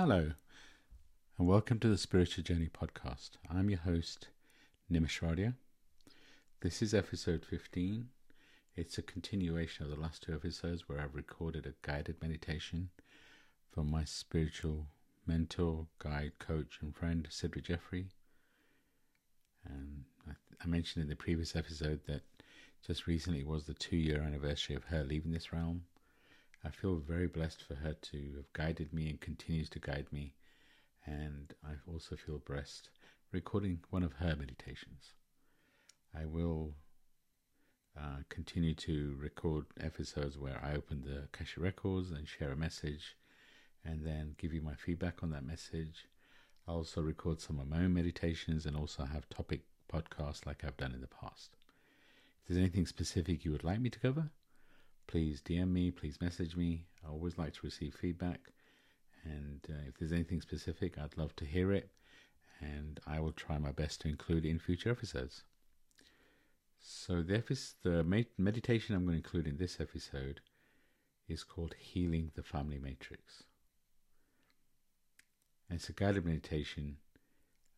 Hello, and welcome to the Spiritual Journey podcast. I'm your host, Nimish Radia. This is episode 15. It's a continuation of the last two episodes where I've recorded a guided meditation from my spiritual mentor, guide, coach, and friend, Cedric Jeffrey. And I, I mentioned in the previous episode that just recently was the two year anniversary of her leaving this realm. I feel very blessed for her to have guided me and continues to guide me. And I also feel blessed recording one of her meditations. I will uh, continue to record episodes where I open the Akashic Records and share a message and then give you my feedback on that message. I also record some of my own meditations and also have topic podcasts like I've done in the past. If there's anything specific you would like me to cover, please DM me, please message me. I always like to receive feedback. And uh, if there's anything specific, I'd love to hear it. And I will try my best to include it in future episodes. So, the, the meditation I'm going to include in this episode is called Healing the Family Matrix. And it's a guided meditation,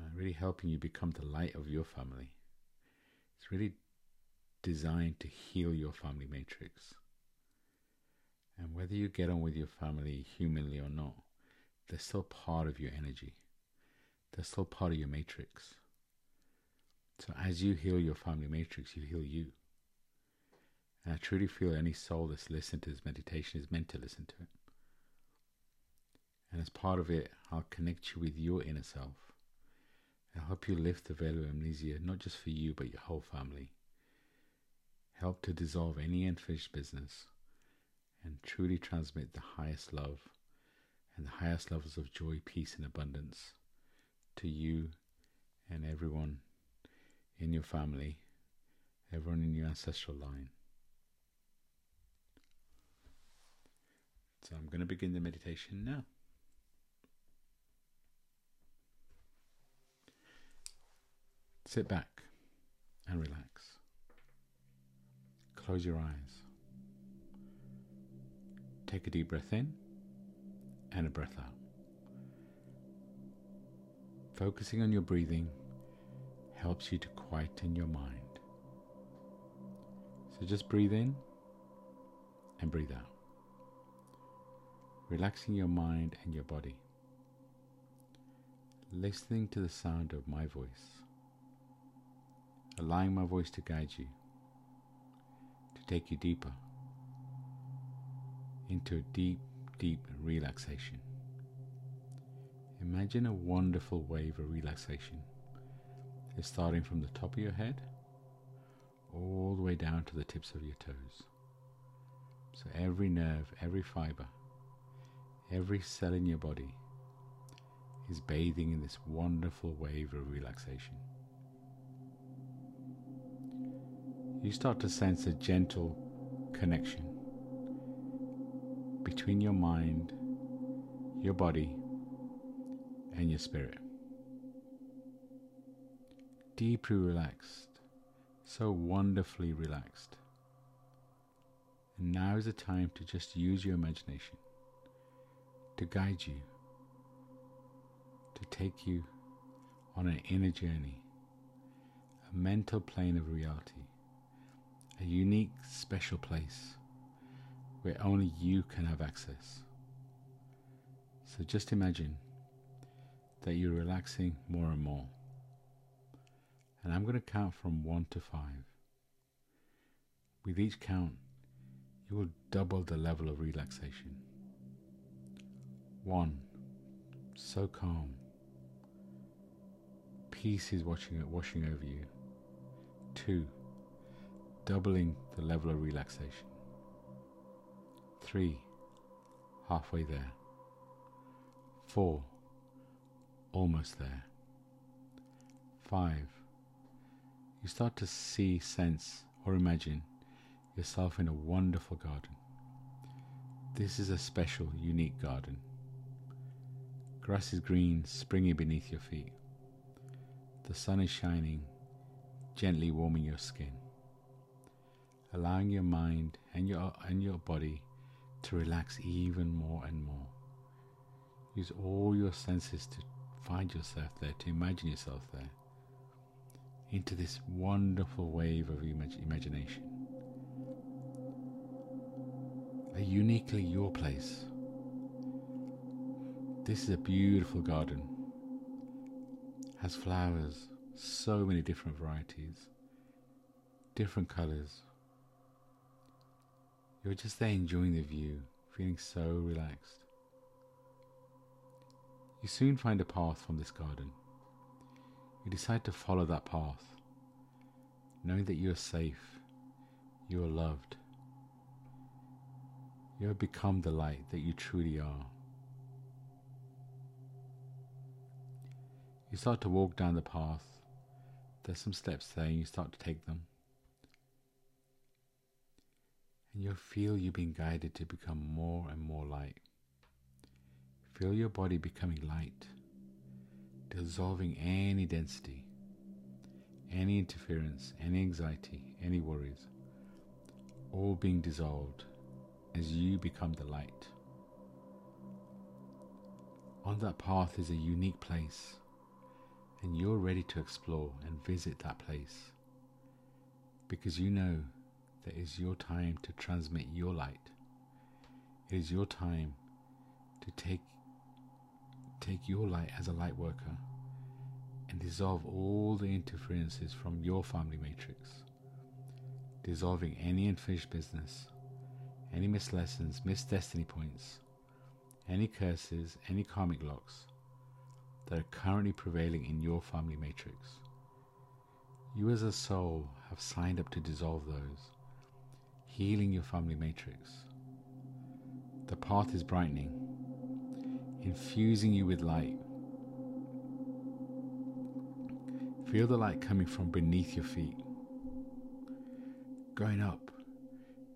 uh, really helping you become the light of your family. It's really designed to heal your family matrix. And whether you get on with your family humanly or not, they're still part of your energy. They're still part of your matrix. So as you heal your family matrix, you heal you. And I truly feel any soul that's listened to this meditation is meant to listen to it. And as part of it, I'll connect you with your inner self. I'll help you lift the veil of amnesia, not just for you, but your whole family help to dissolve any unfinished business, truly transmit the highest love and the highest levels of joy, peace, and abundance to you and everyone in your family, everyone in your ancestral line. So I'm going to begin the meditation now. Sit back and relax. Close your eyes. Take a deep breath in and a breath out. Focusing on your breathing helps you to quieten your mind. So just breathe in and breathe out, relaxing your mind and your body, listening to the sound of my voice, allowing my voice to guide you to take you deeper into a deep, deep relaxation. Imagine a wonderful wave of relaxation. It's starting from the top of your head all the way down to the tips of your toes. So every nerve, every fiber, every cell in your body is bathing in this wonderful wave of relaxation. you start to sense a gentle connection between your mind, your body, and your spirit. Deeply relaxed, so wonderfully relaxed. And now is the time to just use your imagination to guide you, to take you on an inner journey, a mental plane of reality a unique, special place where only you can have access. So just imagine that you're relaxing more and more. And I'm going to count from one to five. With each count, you will double the level of relaxation. One, so calm. Peace is watching, washing over you. Two, doubling the level of relaxation. Three, halfway there. Four, almost there. Five, you start to see, sense, or imagine yourself in a wonderful garden. This is a special, unique garden. Grass is green, springy beneath your feet. The sun is shining, gently warming your skin allowing your mind and your and your body to relax even more and more. Use all your senses to find yourself there, to imagine yourself there, into this wonderful wave of imag- imagination. A uniquely your place. This is a beautiful garden. Has flowers, so many different varieties, different colors. You're just there enjoying the view, feeling so relaxed. You soon find a path from this garden. You decide to follow that path, knowing that you are safe, you are loved. You have become the light that you truly are. You start to walk down the path. There's some steps there, and you start to take them. And you feel you being guided to become more and more light. Feel your body becoming light, dissolving any density, any interference, any anxiety, any worries, all being dissolved as you become the light. On that path is a unique place, and you're ready to explore and visit that place because you know that is your time to transmit your light. It is your time to take take your light as a light worker and dissolve all the interferences from your family matrix, dissolving any unfinished business, any missed lessons, missed destiny points, any curses, any karmic locks that are currently prevailing in your family matrix. You as a soul have signed up to dissolve those, healing your family matrix. The path is brightening infusing you with light. Feel the light coming from beneath your feet, going up,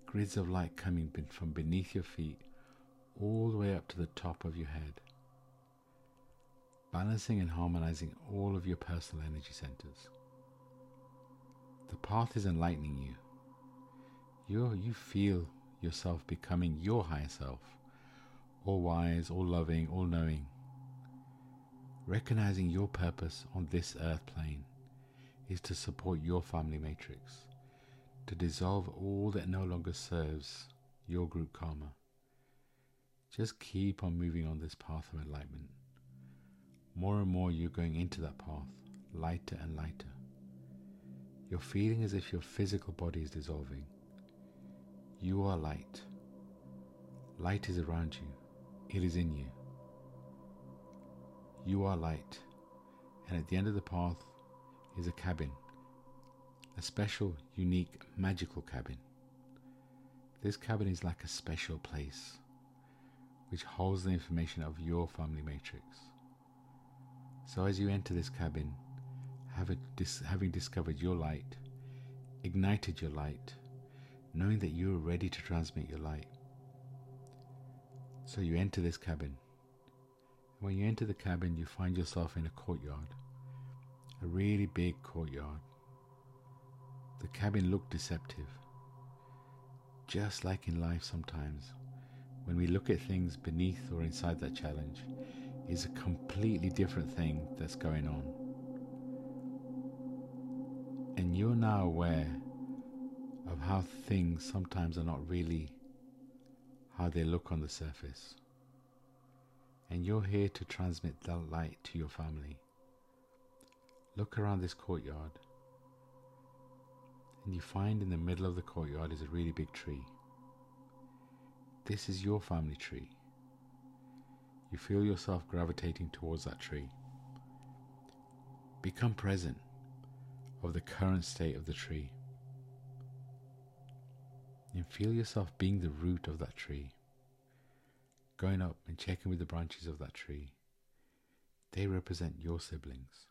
grids of light coming from beneath your feet all the way up to the top of your head, balancing and harmonizing all of your personal energy centers. The path is enlightening you. You you feel yourself becoming your higher self all wise, all loving, all knowing. Recognizing your purpose on this earth plane is to support your family matrix, to dissolve all that no longer serves your group karma. Just keep on moving on this path of enlightenment. More and more you're going into that path, lighter and lighter. You're feeling as if your physical body is dissolving. You are light. Light is around you. It is in you. You are light, and at the end of the path is a cabin, a special, unique, magical cabin. This cabin is like a special place which holds the information of your family matrix. So as you enter this cabin, having discovered your light, ignited your light, knowing that you are ready to transmit your light, so you enter this cabin. When you enter the cabin, you find yourself in a courtyard, a really big courtyard. The cabin looked deceptive, just like in life sometimes. When we look at things beneath or inside that challenge, is a completely different thing that's going on. And you're now aware of how things sometimes are not really how they look on the surface. And you're here to transmit that light to your family. Look around this courtyard, and you find in the middle of the courtyard is a really big tree. This is your family tree. You feel yourself gravitating towards that tree. Become present of the current state of the tree and feel yourself being the root of that tree. Going up and checking with the branches of that tree. They represent your siblings.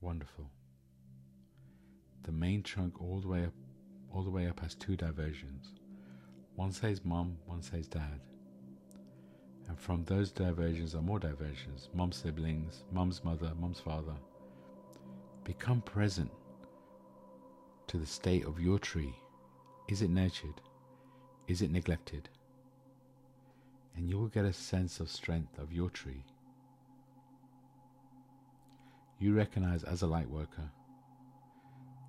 Wonderful. The main trunk all the way up all the way up has two diversions. One says mom, one says dad. And from those diversions are more diversions. Mom's siblings, mom's mother, mom's father. Become present to the state of your tree is it nurtured? Is it neglected? and you will get a sense of strength of your tree. You recognize as a light worker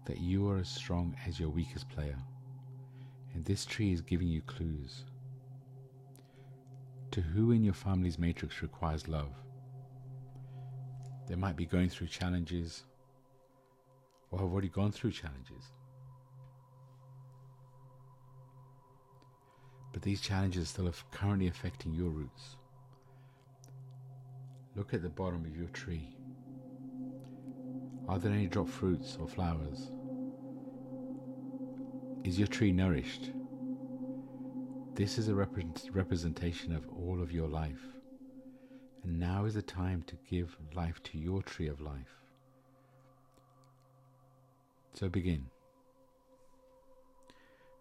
that you are as strong as your weakest player, and this tree is giving you clues to who in your family's matrix requires love. They might be going through challenges or have already gone through challenges. But these challenges still are currently affecting your roots. Look at the bottom of your tree. Are there any dropped fruits or flowers? Is your tree nourished? This is a representation of all of your life. And now is the time to give life to your tree of life. So begin.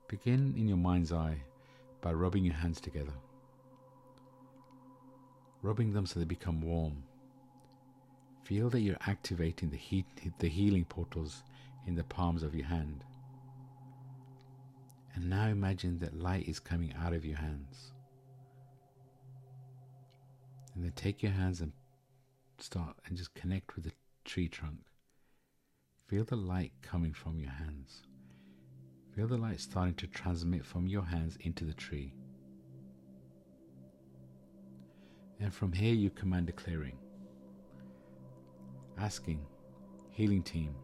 Begin in your mind's eye by rubbing your hands together. Rubbing them so they become warm. Feel that you're activating the heat the healing portals in the palms of your hand. And now imagine that light is coming out of your hands. And then take your hands and start and just connect with the tree trunk. Feel the light coming from your hands. Feel the light starting to transmit from your hands into the tree. And from here, you command a clearing. Asking, Healing Team,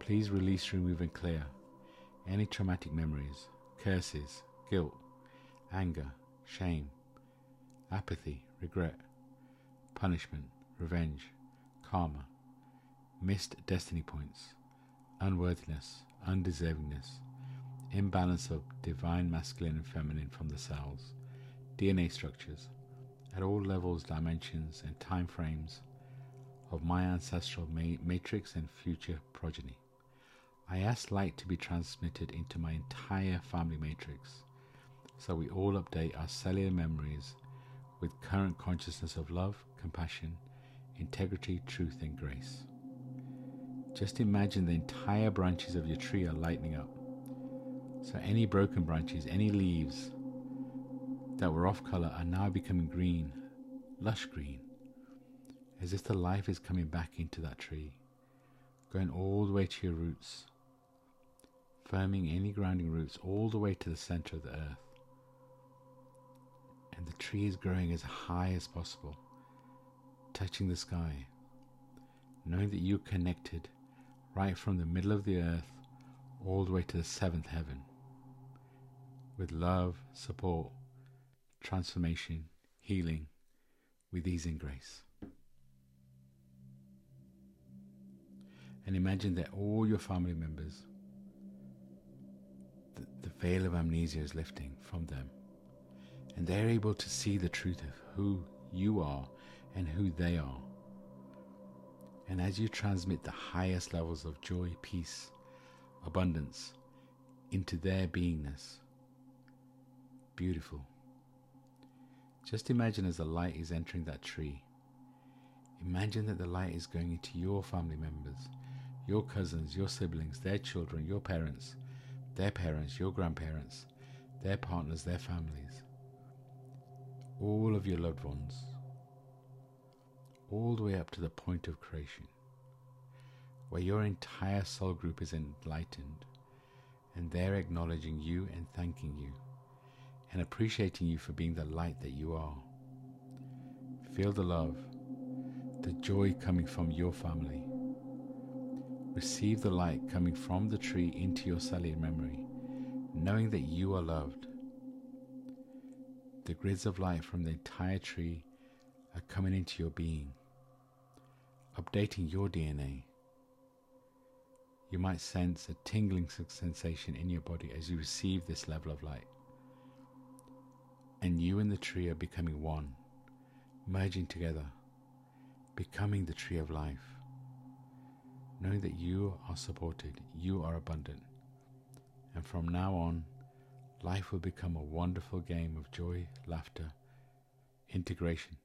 please release, remove, and clear any traumatic memories, curses, guilt, anger, shame, apathy, regret, punishment, revenge, karma, missed destiny points, unworthiness, undeservingness, imbalance of divine masculine and feminine from the cells, DNA structures, at all levels, dimensions, and time frames of my ancestral ma- matrix and future progeny. I ask light to be transmitted into my entire family matrix so we all update our cellular memories with current consciousness of love, compassion, integrity, truth, and grace. Just imagine the entire branches of your tree are lighting up. So any broken branches, any leaves that were off color are now becoming green, lush green, as if the life is coming back into that tree, going all the way to your roots, firming any grounding roots all the way to the center of the earth. And the tree is growing as high as possible, touching the sky, knowing that you're connected right from the middle of the earth all the way to the seventh heaven with love, support, transformation, healing, with ease and grace. And imagine that all your family members the, the veil of amnesia is lifting from them. And they're able to see the truth of who you are and who they are. And as you transmit the highest levels of joy, peace, abundance into their beingness, beautiful. Just imagine as the light is entering that tree. Imagine that the light is going into your family members, your cousins, your siblings, their children, your parents, their parents, your grandparents, their partners, their families, all of your loved ones, all the way up to the point of creation, where your entire soul group is enlightened and they're acknowledging you and thanking you and appreciating you for being the light that you are. Feel the love, the joy coming from your family Receive the light coming from the tree into your cellular memory, knowing that you are loved. The grids of light from the entire tree are coming into your being, updating your DNA. You might sense a tingling sensation in your body as you receive this level of light. And you and the tree are becoming one, merging together, becoming the tree of life knowing that you are supported, you are abundant. And from now on, life will become a wonderful game of joy, laughter, integration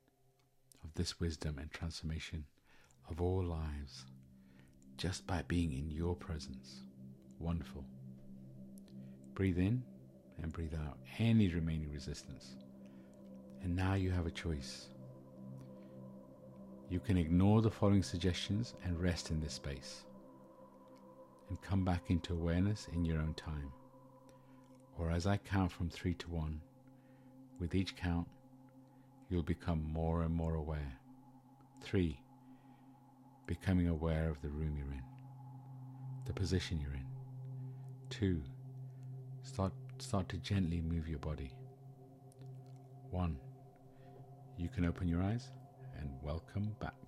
of this wisdom and transformation of all lives just by being in your presence. Wonderful. Breathe in and breathe out any remaining resistance. And now you have a choice. You can ignore the following suggestions and rest in this space and come back into awareness in your own time. Or as I count from three to one, with each count, you'll become more and more aware. Three, becoming aware of the room you're in, the position you're in. Two, start, start to gently move your body. One, you can open your eyes and welcome back.